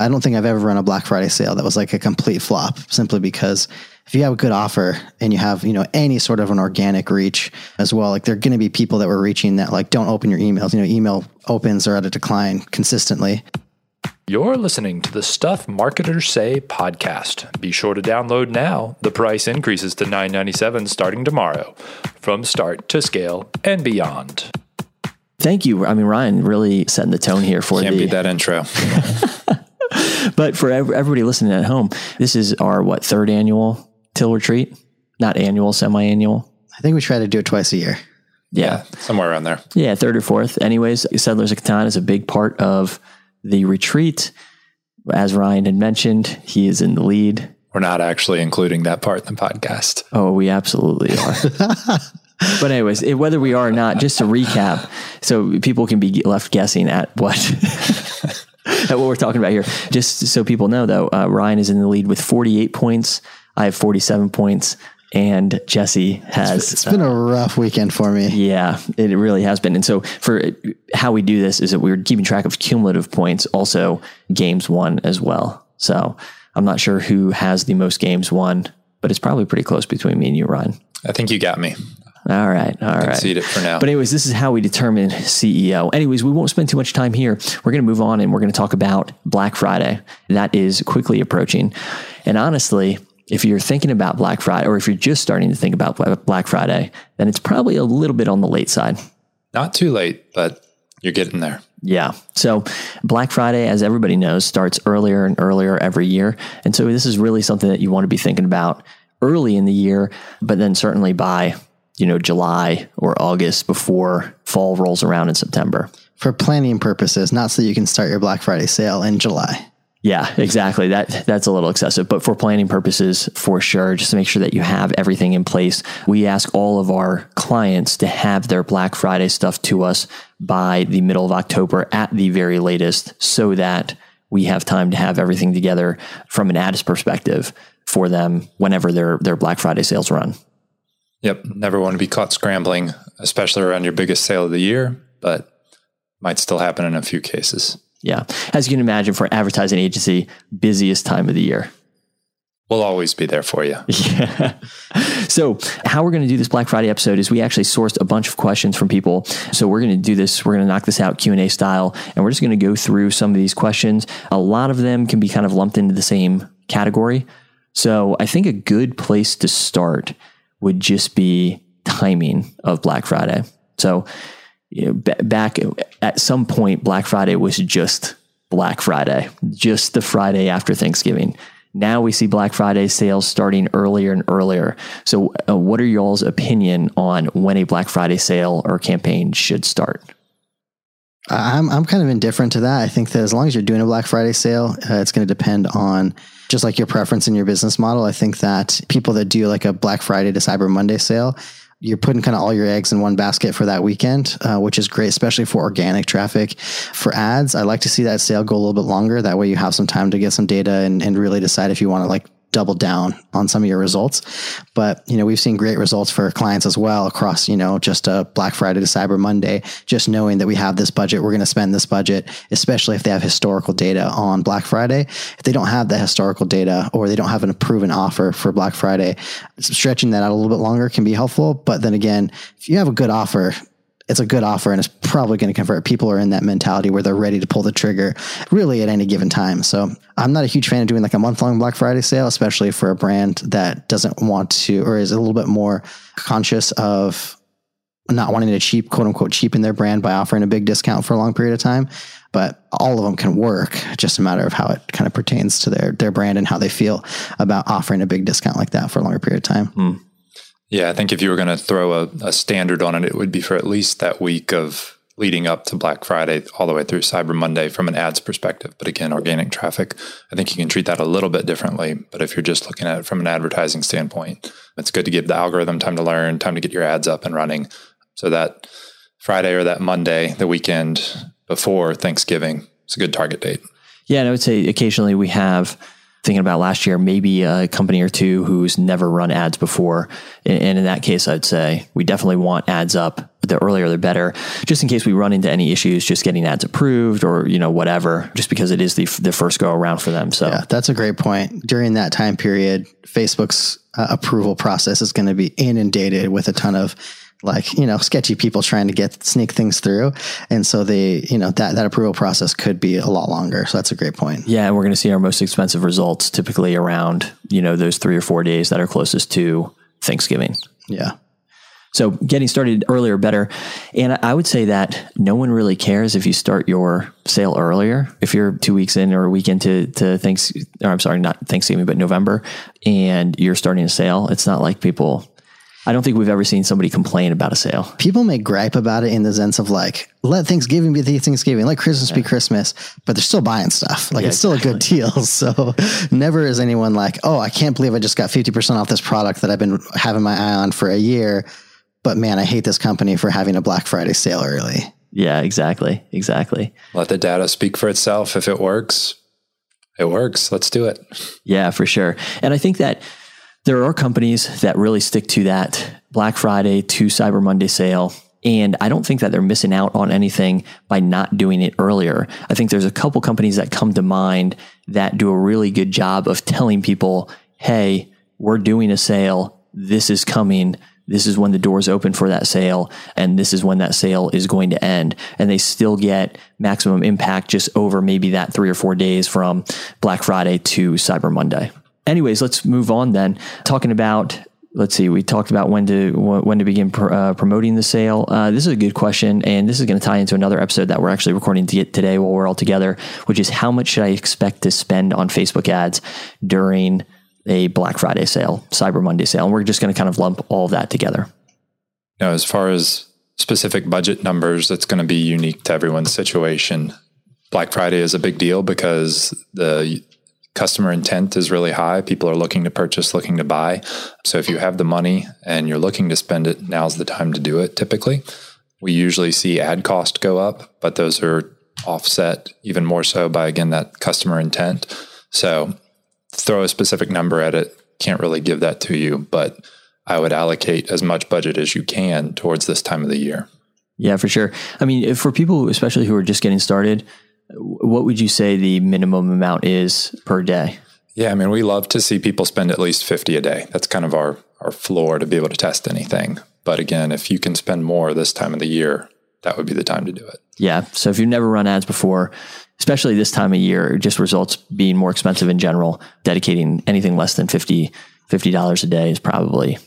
I don't think I've ever run a Black Friday sale that was like a complete flop simply because if you have a good offer and you have, you know, any sort of an organic reach as well, like there are going to be people that were reaching that like don't open your emails, you know, email opens are at a decline consistently. You're listening to the Stuff Marketers Say podcast. Be sure to download now. The price increases to $9.97 starting tomorrow from start to scale and beyond. Thank you. I mean, Ryan really setting the tone here for Can't the. beat that intro. But for everybody listening at home, this is our what third annual Till retreat, not annual, semi-annual. I think we try to do it twice a year. Yeah, Somewhere around there. yeah, third or fourth. Anyways, Settlers of Catan is a big part of the retreat. As Ryan had mentioned, he is in the lead. We're not actually including that part in the podcast. Oh, we absolutely are. but anyways, it, whether we are or not, just to recap, so people can be left guessing at what at what we're talking about here. Just so people know, though, uh, Ryan is in the lead with 48 points. I have 47 points, and Jesse has. It's been a rough weekend for me. yeah, it really has been. And so, for how we do this is that we're keeping track of cumulative points, also games won as well. So I'm not sure who has the most games won, but it's probably pretty close between me and you, Ryan. I think you got me. All right. All right. Concede it for now. But anyways, this is how we determine CEO. Anyways, we won't spend too much time here. We're going to move on and we're going to talk about Black Friday. That is quickly approaching. And honestly, if you're thinking about Black Friday or if you're just starting to think about Black Friday, then it's probably a little bit on the late side. Not too late, but you're getting there. Yeah. So Black Friday, as everybody knows, starts earlier and earlier every year. And so this is really something that you want to be thinking about early in the year, but then certainly by, you know, July or August before fall rolls around in September. For planning purposes, not so you can start your Black Friday sale in July. Yeah, exactly. That that's a little excessive, but for planning purposes, for sure, just to make sure that you have everything in place. We ask all of our clients to have their Black Friday stuff to us by the middle of October at the very latest, so that we have time to have everything together from an ads perspective for them whenever their their Black Friday sales run. Yep. Never want to be caught scrambling, especially around your biggest sale of the year, but might still happen in a few cases. Yeah, as you can imagine, for an advertising agency, busiest time of the year. We'll always be there for you. Yeah. So, how we're going to do this Black Friday episode is we actually sourced a bunch of questions from people. So, we're going to do this. We're going to knock this out Q and A style, and we're just going to go through some of these questions. A lot of them can be kind of lumped into the same category. So, I think a good place to start would just be timing of Black Friday. So, you know, ba- back at some point, Black Friday was just Black Friday, just the Friday after Thanksgiving. Now we see Black Friday sales starting earlier and earlier. So, uh, what are y'all's opinion on when a Black Friday sale or campaign should start? I'm I'm kind of indifferent to that. I think that as long as you're doing a Black Friday sale, uh, it's going to depend on just like your preference in your business model. I think that people that do like a Black Friday to Cyber Monday sale, you're putting kind of all your eggs in one basket for that weekend, uh, which is great, especially for organic traffic. For ads, I like to see that sale go a little bit longer. That way, you have some time to get some data and, and really decide if you want to like double down on some of your results. But, you know, we've seen great results for clients as well across, you know, just a Black Friday to Cyber Monday, just knowing that we have this budget, we're going to spend this budget, especially if they have historical data on Black Friday. If they don't have the historical data or they don't have an proven offer for Black Friday, stretching that out a little bit longer can be helpful. But then again, if you have a good offer, it's a good offer and it's probably going to convert. People are in that mentality where they're ready to pull the trigger really at any given time. So I'm not a huge fan of doing like a month long Black Friday sale, especially for a brand that doesn't want to or is a little bit more conscious of not wanting to cheap, quote unquote, cheapen their brand by offering a big discount for a long period of time. But all of them can work, just a matter of how it kind of pertains to their their brand and how they feel about offering a big discount like that for a longer period of time. Hmm. Yeah, I think if you were going to throw a, a standard on it, it would be for at least that week of leading up to Black Friday, all the way through Cyber Monday from an ads perspective. But again, organic traffic, I think you can treat that a little bit differently. But if you're just looking at it from an advertising standpoint, it's good to give the algorithm time to learn, time to get your ads up and running. So that Friday or that Monday, the weekend before Thanksgiving, it's a good target date. Yeah, and I would say occasionally we have thinking about last year, maybe a company or two who's never run ads before. And in that case, I'd say we definitely want ads up the earlier the better, just in case we run into any issues just getting ads approved or, you know, whatever, just because it is the, the first go around for them. So Yeah, that's a great point. During that time period, Facebook's uh, approval process is going to be inundated with a ton of like, you know, sketchy people trying to get sneak things through. And so they, you know, that that approval process could be a lot longer. So that's a great point. Yeah, and we're going to see our most expensive results typically around, you know, those 3 or 4 days that are closest to Thanksgiving. Yeah. So getting started earlier better. And I would say that no one really cares if you start your sale earlier. If you're two weeks in or a week into to thanks or I'm sorry, not Thanksgiving, but November, and you're starting a sale, it's not like people I don't think we've ever seen somebody complain about a sale. People may gripe about it in the sense of like, let Thanksgiving be Thanksgiving, let Christmas be Christmas, but they're still buying stuff. Like Yeah, it's still a good deal. So never is anyone like, oh, I can't believe I just got 50% off this product that I've been having my eye on for a year. But man, I hate this company for having a Black Friday sale early. Yeah, exactly. Exactly. Let the data speak for itself. If it works, it works. Let's do it. Yeah, for sure. And I think that there are companies that really stick to that Black Friday to Cyber Monday sale. And I don't think that they're missing out on anything by not doing it earlier. I think there's a couple companies that come to mind that do a really good job of telling people, hey, we're doing a sale. This is coming. This is when the doors open for that sale. And this is when that sale is going to end. And they still get maximum impact just over maybe that three or four days from Black Friday to Cyber Monday anyways, let's move on then. Talking about let's see, we talked about when to when to begin pr- uh, promoting the sale. Uh, this is a good question, and this is going to tie into another episode that we're actually recording to today while we're all together, which is how much should I expect to spend on Facebook ads during a Black Friday sale, Cyber Monday sale, and we're just going to kind of lump all of that together. Now, as far as specific budget numbers, that's going to be unique to everyone's situation. Black Friday is a big deal because the customer intent is really high. People are looking to purchase, looking to buy. So if you have the money and you're looking to spend it, now's the time to do it typically. We usually see ad cost go up, but those are offset even more so by, again, that customer intent. So throw a specific number at it. Can't really give that to you, but I would allocate as much budget as you can towards this time of the year. Yeah, for sure. I mean, for people, especially who are just getting started, what would you say the minimum amount is per day? Yeah, I mean, we love to see people spend at least 50 a day. That's kind of our, our floor to be able to test anything. But again, if you can spend more this time of the year, that would be the time to do it. Yeah. So if you've never run ads before, especially this time of year, just results being more expensive in general, dedicating anything less than 50 $50 a day is probably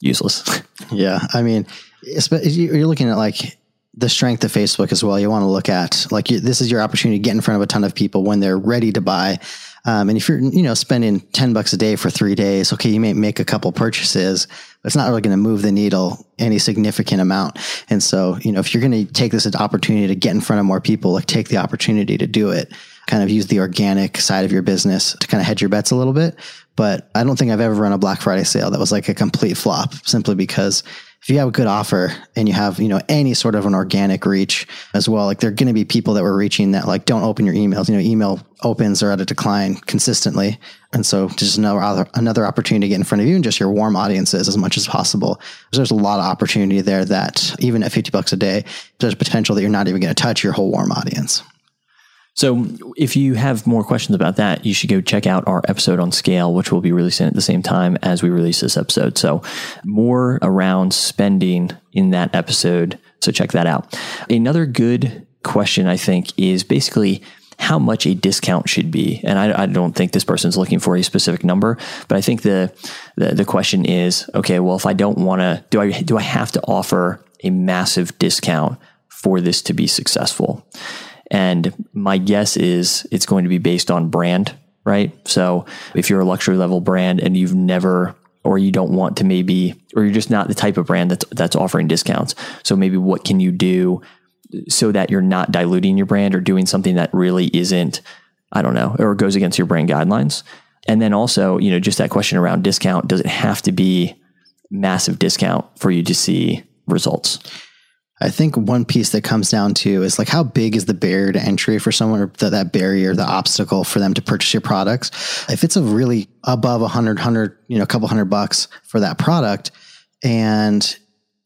useless. Yeah. I mean, you're looking at like the strength of Facebook as well. You want to look at like you, this is your opportunity to get in front of a ton of people when they're ready to buy. Um, and if you're you know spending ten bucks a day for three days, okay, you may make a couple purchases, but it's not really going to move the needle any significant amount. And so you know if you're going to take this as an opportunity to get in front of more people, like take the opportunity to do it. Kind of use the organic side of your business to kind of hedge your bets a little bit. But I don't think I've ever run a Black Friday sale that was like a complete flop simply because if you have a good offer and you have, you know, any sort of an organic reach as well, like there are going to be people that we're reaching that like don't open your emails. You know, email opens are at a decline consistently. And so just another another opportunity to get in front of you and just your warm audiences as much as possible. There's a lot of opportunity there that even at 50 bucks a day, there's potential that you're not even going to touch your whole warm audience. So, if you have more questions about that, you should go check out our episode on scale, which will be releasing at the same time as we release this episode. So, more around spending in that episode. So, check that out. Another good question, I think, is basically how much a discount should be. And I, I, don't think this person's looking for a specific number, but I think the, the, the question is, okay, well, if I don't want to, do I, do I have to offer a massive discount for this to be successful? And my guess is it's going to be based on brand, right? So if you're a luxury level brand and you've never or you don't want to maybe or you're just not the type of brand that's that's offering discounts. So maybe what can you do so that you're not diluting your brand or doing something that really isn't I don't know, or goes against your brand guidelines. And then also, you know, just that question around discount, does it have to be massive discount for you to see results? I think one piece that comes down to is like how big is the barrier to entry for someone, or the, that barrier, the obstacle for them to purchase your products. If it's a really above a hundred, hundred, you know, a couple hundred bucks for that product, and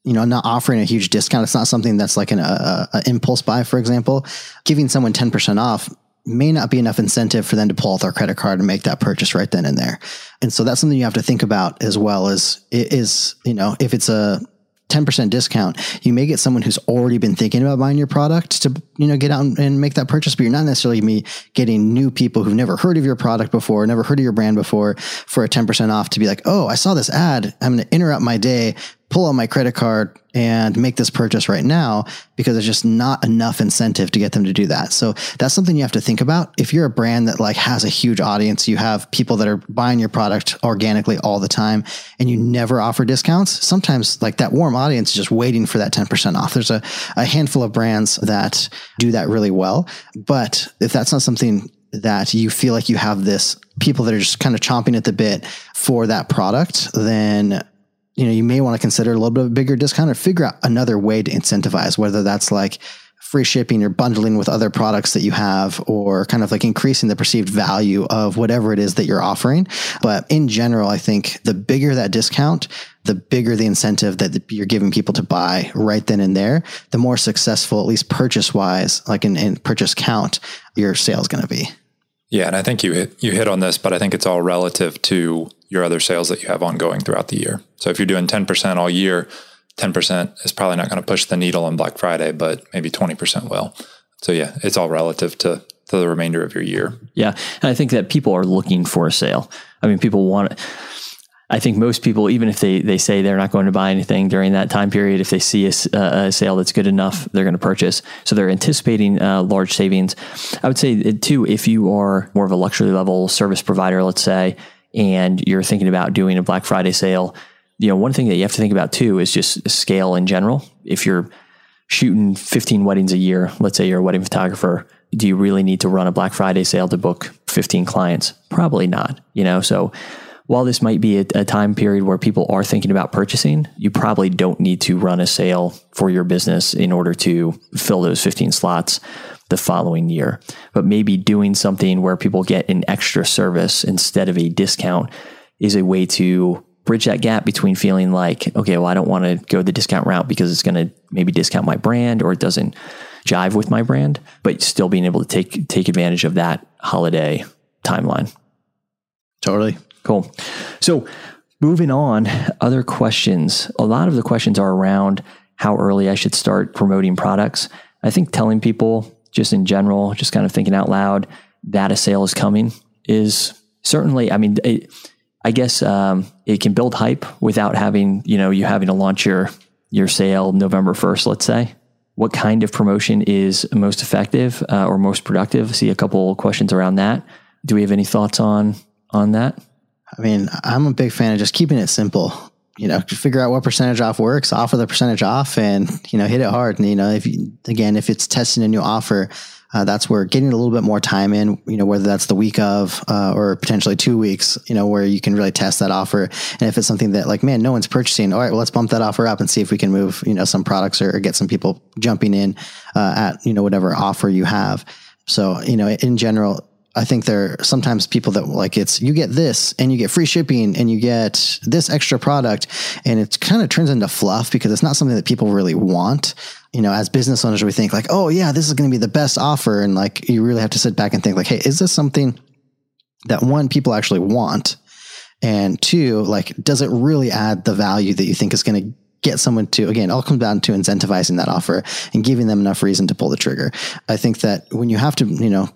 you know, not offering a huge discount. It's not something that's like an a, a impulse buy, for example. Giving someone 10% off may not be enough incentive for them to pull out their credit card and make that purchase right then and there. And so that's something you have to think about as well as is, you know, if it's a 10% discount, you may get someone who's already been thinking about buying your product to, you know, get out and make that purchase, but you're not necessarily me getting new people who've never heard of your product before, never heard of your brand before for a 10% off to be like, oh, I saw this ad. I'm going to interrupt my day, pull out my credit card and make this purchase right now because there's just not enough incentive to get them to do that. So that's something you have to think about. If you're a brand that like has a huge audience, you have people that are buying your product organically all the time and you never offer discounts, sometimes like that warm audience is just waiting for that 10% off. There's a, a handful of brands that do that really well. But if that's not something that you feel like you have this people that are just kind of chomping at the bit for that product, then you know, you may want to consider a little bit of a bigger discount or figure out another way to incentivize, whether that's like free shipping or bundling with other products that you have or kind of like increasing the perceived value of whatever it is that you're offering. But in general, I think the bigger that discount, the bigger the incentive that you're giving people to buy right then and there, the more successful, at least purchase wise, like in, in purchase count, your sale is going to be. Yeah, and I think you hit, you hit on this, but I think it's all relative to your other sales that you have ongoing throughout the year. So if you're doing 10% all year, 10% is probably not going to push the needle on Black Friday, but maybe 20% will. So yeah, it's all relative to, to the remainder of your year. Yeah. And I think that people are looking for a sale. I mean, people want I think most people, even if they, they say they're not going to buy anything during that time period, if they see a, a sale that's good enough, they're going to purchase. So they're anticipating uh, large savings. I would say, uh, too, if you are more of a luxury level service provider, let's say, and you're thinking about doing a Black Friday sale, you know, one thing that you have to think about too is just scale in general. If you're shooting 15 weddings a year, let's say you're a wedding photographer, do you really need to run a Black Friday sale to book 15 clients? Probably not, you know. So while this might be a, a, time period where people are thinking about purchasing, you probably don't need to run a sale for your business in order to fill those 15 slots the following year. But maybe doing something where people get an extra service instead of a discount is a way to bridge that gap between feeling like, okay, well, I don't want to go the discount route because it's going to maybe discount my brand or it doesn't jive with my brand, but still being able to take take advantage of that holiday timeline. Totally. Cool. So moving on, other questions. A lot of the questions are around how early I should start promoting products. I think telling people just in general, just kind of thinking out loud that a sale is coming is certainly, I mean, it, I guess um, it can build hype without having, you know, you having to launch your your sale November 1st, let's say. What kind of promotion is most effective uh, or most productive? See a couple questions around that. Do we have any thoughts on on that? I mean, I'm a big fan of just keeping it simple you know, figure out what percentage off works, offer the percentage off, and you know, hit it hard. And you know, if you, again, if it's testing a new offer, uh, that's where getting a little bit more time in. You know, whether that's the week of uh, or potentially two weeks. You know, where you can really test that offer. And if it's something that like, man, no one's purchasing, all right, well, let's bump that offer up and see if we can move you know some products or, or get some people jumping in uh, at you know whatever offer you have. So you know, in general, I think there are sometimes people that like it's you get this and you get free shipping and you get this extra product and it kind of turns into fluff because it's not something that people really want. You know, as business owners, we think like, oh yeah, this is going to be the best offer, and like you really have to sit back and think like, hey, is this something that one people actually want, and two, like, does it really add the value that you think is going to get someone to again all comes down to incentivizing that offer and giving them enough reason to pull the trigger. I think that when you have to you know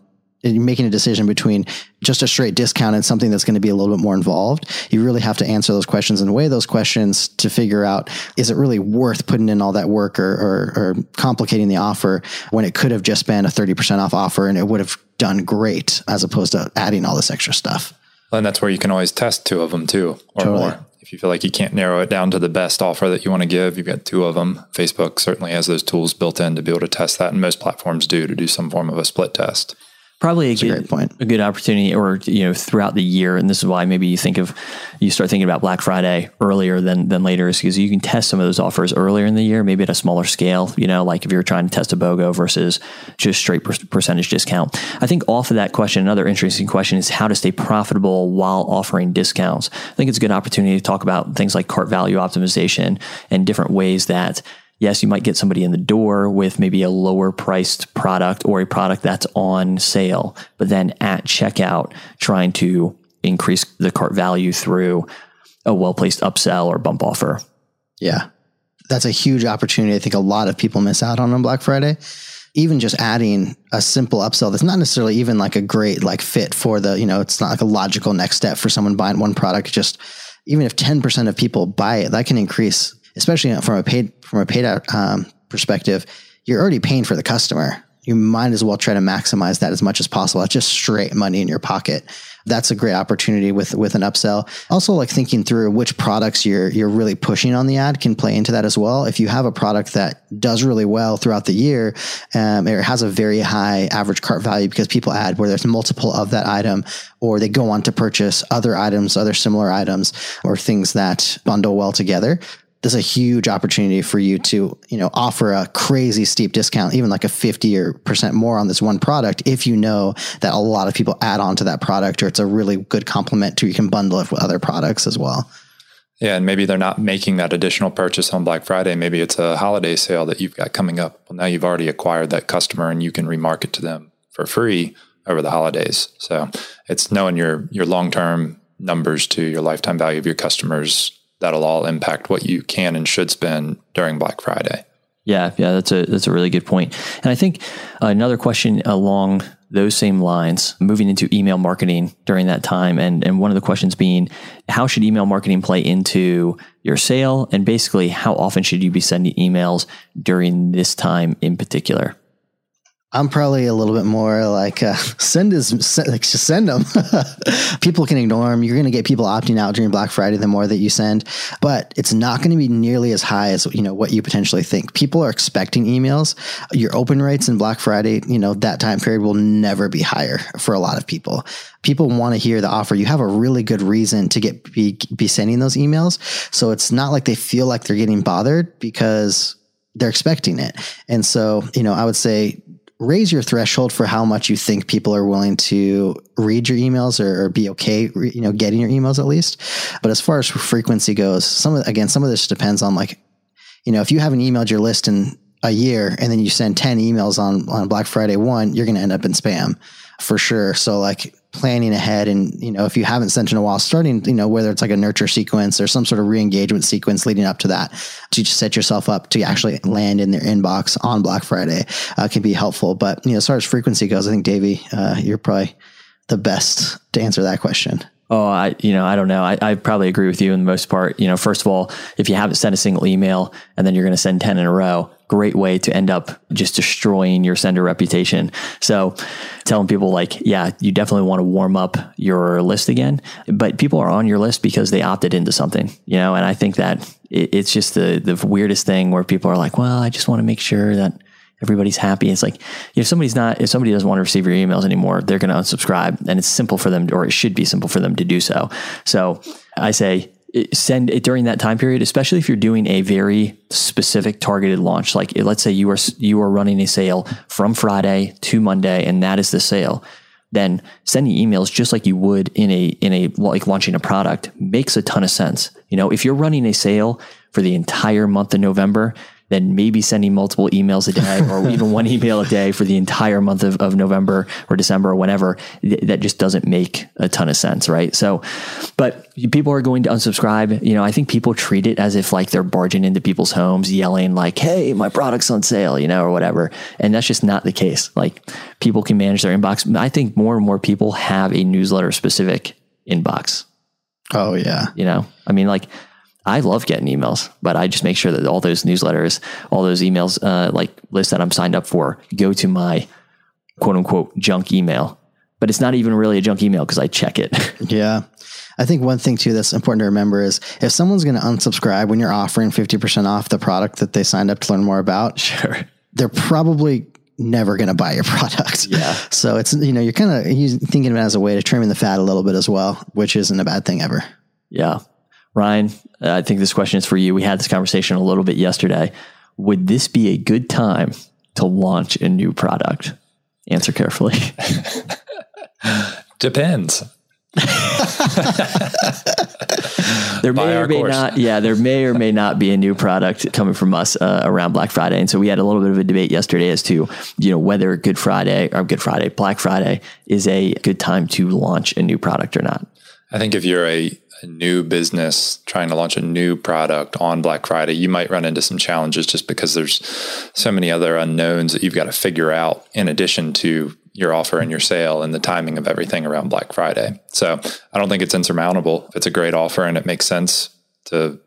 making a decision between just a straight discount and something that's going to be a little bit more involved, you really have to answer those questions and weigh those questions to figure out is it really worth putting in all that work or, or, or complicating the offer when it could have just been a 30% off offer and it would have done great as opposed to adding all this extra stuff. And that's where you can always test two of them too or totally. more. If you feel like you can't narrow it down to the best offer that you want to give, you've got two of them. Facebook certainly has those tools built in to be able to test that, and most platforms do to do some form of a split test. Probably a a good great point. a good opportunity or you know throughout the year. And this is why maybe you think of you start thinking about black friday earlier than than later is because you can test some of those offers earlier in the year maybe at a smaller scale you know like if you're trying to test a bogo versus just straight per- percentage discount. I think off of that question another interesting question is how to stay profitable while offering discounts. I think it's a good opportunity to talk about things like cart value optimization and different ways that yes, you might get somebody in the door with maybe a lower priced product or a product that's on sale, but then at checkout, trying to increase the cart value through a well placed upsell or bump offer. Yeah. That's a huge opportunity. I think a lot of people miss out on on Black Friday. Even just adding a simple upsell that's not necessarily even like a great like fit for the, you know, it's not like a logical next step for someone buying one product. Just even if 10% of people buy it, that can increase, especially from a paid, from a paid out um, perspective. You're already paying for the customer. You might as well try to maximize that as much as possible. That's just straight money in your pocket that's a great opportunity with with an upsell. Also, like thinking through which products you're you're really pushing on the ad can play into that as well. If you have a product that does really well throughout the year, um, or has a very high average cart value because people add where there's multiple of that item, or they go on to purchase other items, other similar items, or things that bundle well together there's a huge opportunity for you to, you know, offer a crazy steep discount, even like a 50 or percent more on this one product. If you know that a lot of people add on to that product or it's a really good complement to, you can bundle it with other products as well. Yeah. And maybe they're not making that additional purchase on Black Friday. Maybe it's a holiday sale that you've got coming up. Well, now you've already acquired that customer and you can remarket to them for free over the holidays. So it's knowing your, your long-term numbers to your lifetime value of your customers that'll all impact what you can and should spend during Black Friday. Yeah, yeah, that's a that's a really good point. And I think another question along those same lines, moving into email marketing during that time, and and one of the questions being, how should email marketing play into your sale, and basically, how often should you be sending emails during this time in particular? I'm probably a little bit more like uh, send is send, like just send them. people can ignore them. You're going to get people opting out during Black Friday the more that you send, but it's not going to be nearly as high as you know what you potentially think. People are expecting emails. Your open rates in Black Friday, you know that time period will never be higher for a lot of people. People want to hear the offer. You have a really good reason to get be, be sending those emails, so it's not like they feel like they're getting bothered because they're expecting it. And so, you know, I would say raise your threshold for how much you think people are willing to read your emails or, or, be okay, you know, getting your emails at least. But as far as frequency goes, some of, again, some of this depends on like, you know, if you haven't emailed your list in a year and then you send 10 emails on, on Black Friday one, you're going to end up in spam for sure. So like planning ahead and you know if you haven't sent in a while starting you know whether it's like a nurture sequence or some sort of re-engagement sequence leading up to that to just set yourself up to actually land in their inbox on black friday uh, can be helpful but you know as far as frequency goes i think davey uh, you're probably the best to answer that question Oh, I, you know, I don't know. I, I probably agree with you in the most part. You know, first of all, if you haven't sent a single email and then you're going to send 10 in a row, great way to end up just destroying your sender reputation. So telling people like, yeah, you definitely want to warm up your list again, but people are on your list because they opted into something, you know, and I think that it, it's just the, the weirdest thing where people are like, well, I just want to make sure that everybody's happy. It's like if somebody's not, if somebody doesn't want to receive your emails anymore, they're going to unsubscribe, and it's simple for them, or it should be simple for them to do so. So I say send it during that time period, especially if you're doing a very specific targeted launch. Like let's say you are you are running a sale from Friday to Monday, and that is the sale. Then sending emails just like you would in a in a like launching a product makes a ton of sense. You know, if you're running a sale for the entire month of November, then maybe sending multiple emails a day or even one email a day for the entire month of, of November or December or whenever, th- that just doesn't make a ton of sense, right? So, but people are going to unsubscribe. You know, I think people treat it as if like they're barging into people's homes, yelling like, "Hey, my product's on sale," you know, or whatever. And that's just not the case. Like people can manage their inbox. I think more and more people have a newsletter specific inbox. Oh yeah. You know, I mean, like I love getting emails, but I just make sure that all those newsletters, all those emails, uh, like lists that I'm signed up for, go to my quote unquote junk email. But it's not even really a junk email because I check it. yeah. I think one thing too that's important to remember is if someone's going to unsubscribe when you're offering 50% off the product that they signed up to learn more about, sure. They're probably never going to buy your product. Yeah. So it's, you know, you're kind of thinking of it as a way to trimming the fat a little bit as well, which isn't a bad thing ever. Yeah. Ryan, I think this question is for you. We had this conversation a little bit yesterday. Would this be a good time to launch a new product? Answer carefully. Depends. there Buy may or may course. not, yeah, there may or may not be a new product coming from us uh, around Black Friday, and so we had a little bit of a debate yesterday as to you know whether Good Friday or Good Friday, Black Friday is a good time to launch a new product or not. I think if you're a, a new business trying to launch a new product on Black Friday, you might run into some challenges just because there's so many other unknowns that you've got to figure out in addition to your offer and your sale and the timing of everything around Black Friday. So I don't think it's insurmountable. If it's a great offer and it makes sense to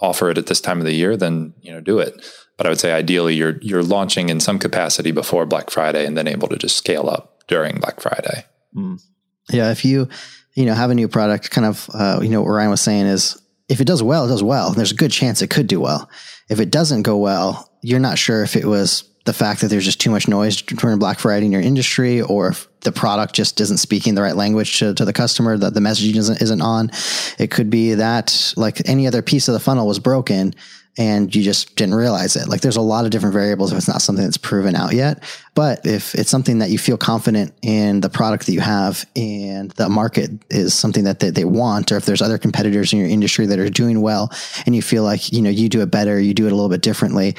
offer it at this time of the year, then you know do it. But I would say ideally you're you're launching in some capacity before Black Friday and then able to just scale up during Black Friday. Hmm. Yeah, if you you know have a new product, kind of uh, you know what Ryan was saying is if it does well, it does well. There's a good chance it could do well. If it doesn't go well, you're not sure if it was the fact that there's just too much noise during Black Friday in your industry, or if the product just isn't speaking the right language to, to the customer, that the messaging isn't isn't on. It could be that like any other piece of the funnel was broken and you just didn't realize it. Like there's a lot of different variables if it's not something that's proven out yet. But if it's something that you feel confident in the product that you have and the market is something that they, they want, or if there's other competitors in your industry that are doing well and you feel like, you know, you do it better, you do it a little bit differently,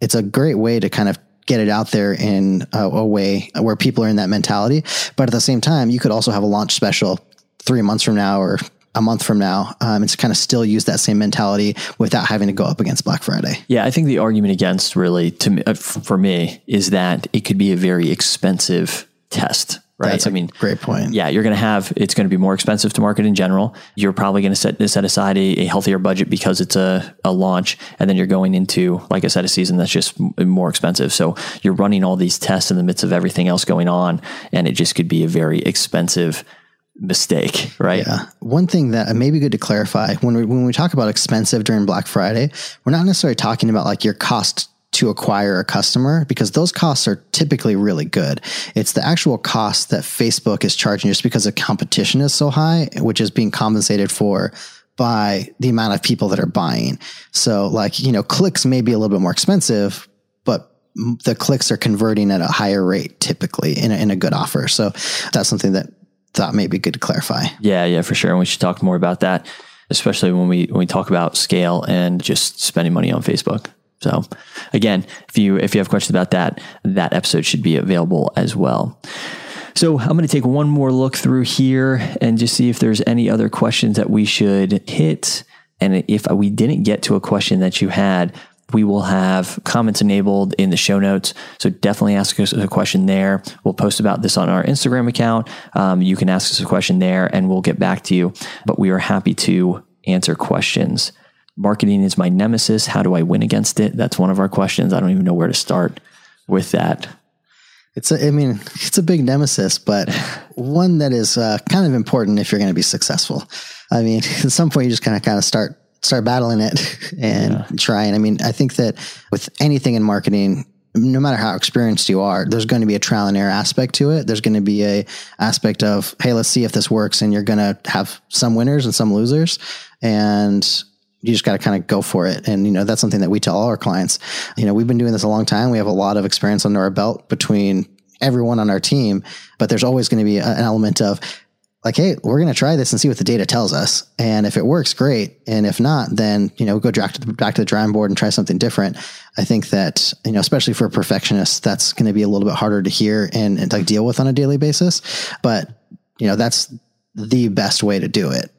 it's a great way to kind of get it out there in a, a way where people are in that mentality. But at the same time, you could also have a launch special three months from now or a month from now um, and to kind of still use that same mentality without having to go up against Black Friday. Yeah, I think the argument against really to me, uh, for me is that it could be a very expensive test, right? That's a I mean, great point. yeah, you're going to have it's going to be more expensive to market in general. You're probably going to set set aside a, a healthier budget because it's a, a launch, and then you're going into, like I said, a season that's just more expensive. So you're running all these tests in the midst of everything else going on, and it just could be a very expensive mistake, right? Yeah. One thing that may be good to clarify when we when we talk about expensive during Black Friday, we're not necessarily talking about like your cost to acquire a customer because those costs are typically really good. It's the actual cost that Facebook is charging just because the competition is so high, which is being compensated for by the amount of people that are buying. So like, you know, clicks may be a little bit more expensive, but the clicks are converting at a higher rate typically in a, in a good offer. So that's something that thought may be good to clarify. Yeah, yeah, for sure. And we should talk more about that, especially when we when we talk about scale and just spending money on Facebook. So again, if you if you have questions about that, that episode should be available as well. So I'm going to take one more look through here and just see if there's any other questions that we should hit. And if we didn't get to a question that you had, we will have comments enabled in the show notes. So definitely ask us a question there. We'll post about this on our Instagram account. Um, you can ask us a question there and we'll get back to you. But we are happy to answer questions. Marketing is my nemesis. How do I win against it? That's one of our questions. I don't even know where to start with that. It's a, I mean, it's a big nemesis, but one that is uh, kind of important if you're going to be successful. I mean, at some point you just kind of kind of start start battling it and trying. I mean, I think that with anything in marketing, no matter how experienced you are, there's going to be a trial and error aspect to it. There's going to be a aspect of, hey, let's see if this works, and you're going to have some winners and some losers, and you just got to kind of go for it. And, you know, that's something that we tell all our clients. You know, we've been doing this a long time. We have a lot of experience under our belt between everyone on our team, but there's always going to be an element of, like, hey, we're going to try this and see what the data tells us. And if it works, great. And if not, then, you know, go back to the, back to the drawing board and try something different. I think that, you know, especially for a perfectionist, that's going to be a little bit harder to hear and, and like deal with on a daily basis. But, you know, that's the best way to do it.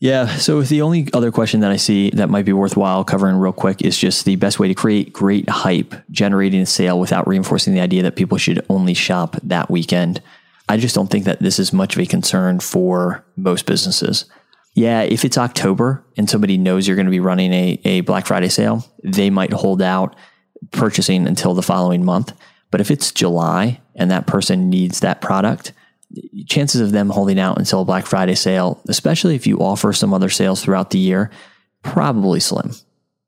Yeah. So the only other question that I see that might be worthwhile covering real quick is just the best way to create great hype, generating a sale without reinforcing the idea that people should only shop that weekend. I just don't think that this is much of a concern for most businesses. Yeah, if it's October and somebody knows you're going to be running a, a Black Friday sale, they might hold out purchasing until the following month. But if it's July and that person needs that product, chances of them holding out until a Black Friday sale, especially if you offer some other sales throughout the year, probably slim.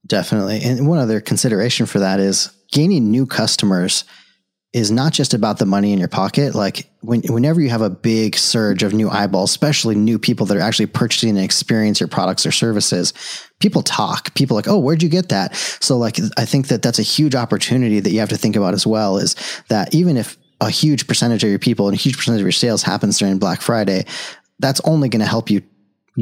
Definitely. And one other consideration for that is gaining new customers is not just about the money in your pocket. Like when, whenever you have a big surge of new eyeballs, especially new people that are actually purchasing and experience your products or services, people talk. People like, oh, where'd you get that? So like, I think that that's a huge opportunity that you have to think about as well. Is that even if a huge percentage of your people and a huge percentage of your sales happens during Black Friday, that's only going to help you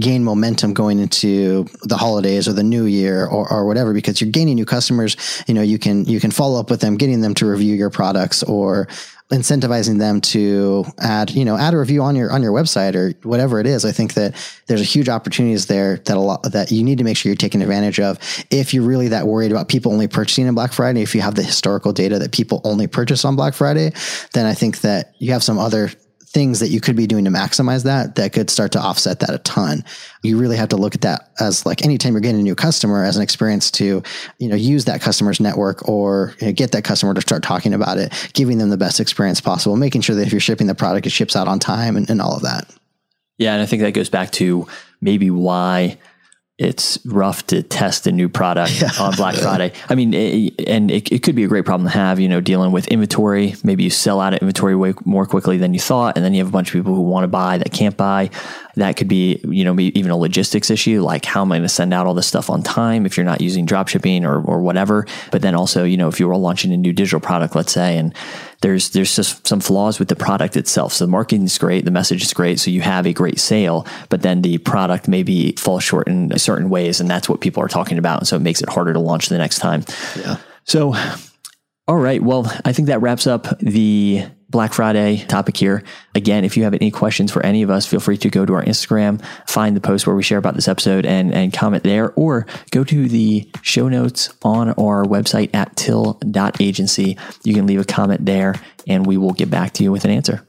gain momentum going into the holidays or the new year or, or whatever because you're gaining new customers you know you can you can follow up with them getting them to review your products or incentivizing them to add you know add a review on your on your website or whatever it is. I think that there's a huge opportunities there that a lot that you need to make sure you're taking advantage of. If you're really that worried about people only purchasing on black friday if you have the historical data that people only purchase on black friday then i think that you have some other things that you could be doing to maximize that that could start to offset that a ton. You really have to look at that as like anytime you're getting a new customer as an experience to, you know, use that customer's network or you know, get that customer to start talking about it, giving them the best experience possible, making sure that if you're shipping the product, it ships out on time and, and all of that. Yeah. And I think that goes back to maybe why it's rough to test a new product yeah. on Black Friday. I mean, it, and it, it, could be a great problem to have, you know, dealing with inventory. Maybe you sell out of inventory way more quickly than you thought. And then you have a bunch of people who want to buy that can't buy. That could be, you know, even a logistics issue. Like, how am I going to send out all this stuff on time if you're not using drop shipping or, or whatever? But then also, you know, if you were launching a new digital product, let's say, and there's there's just some flaws with the product itself. So the marketing is great, the message is great, so you have a great sale, but then the product maybe falls short in certain ways, and that's what people are talking about. And so it makes it harder to launch the next time. Yeah. So, all right. Well, I think that wraps up the Black Friday topic here. Again, if you have any questions for any of us, feel free to go to our Instagram, find the post where we share about this episode and, and comment there, or go to the show notes on our website at till.agency. You can leave a comment there and we will get back to you with an answer.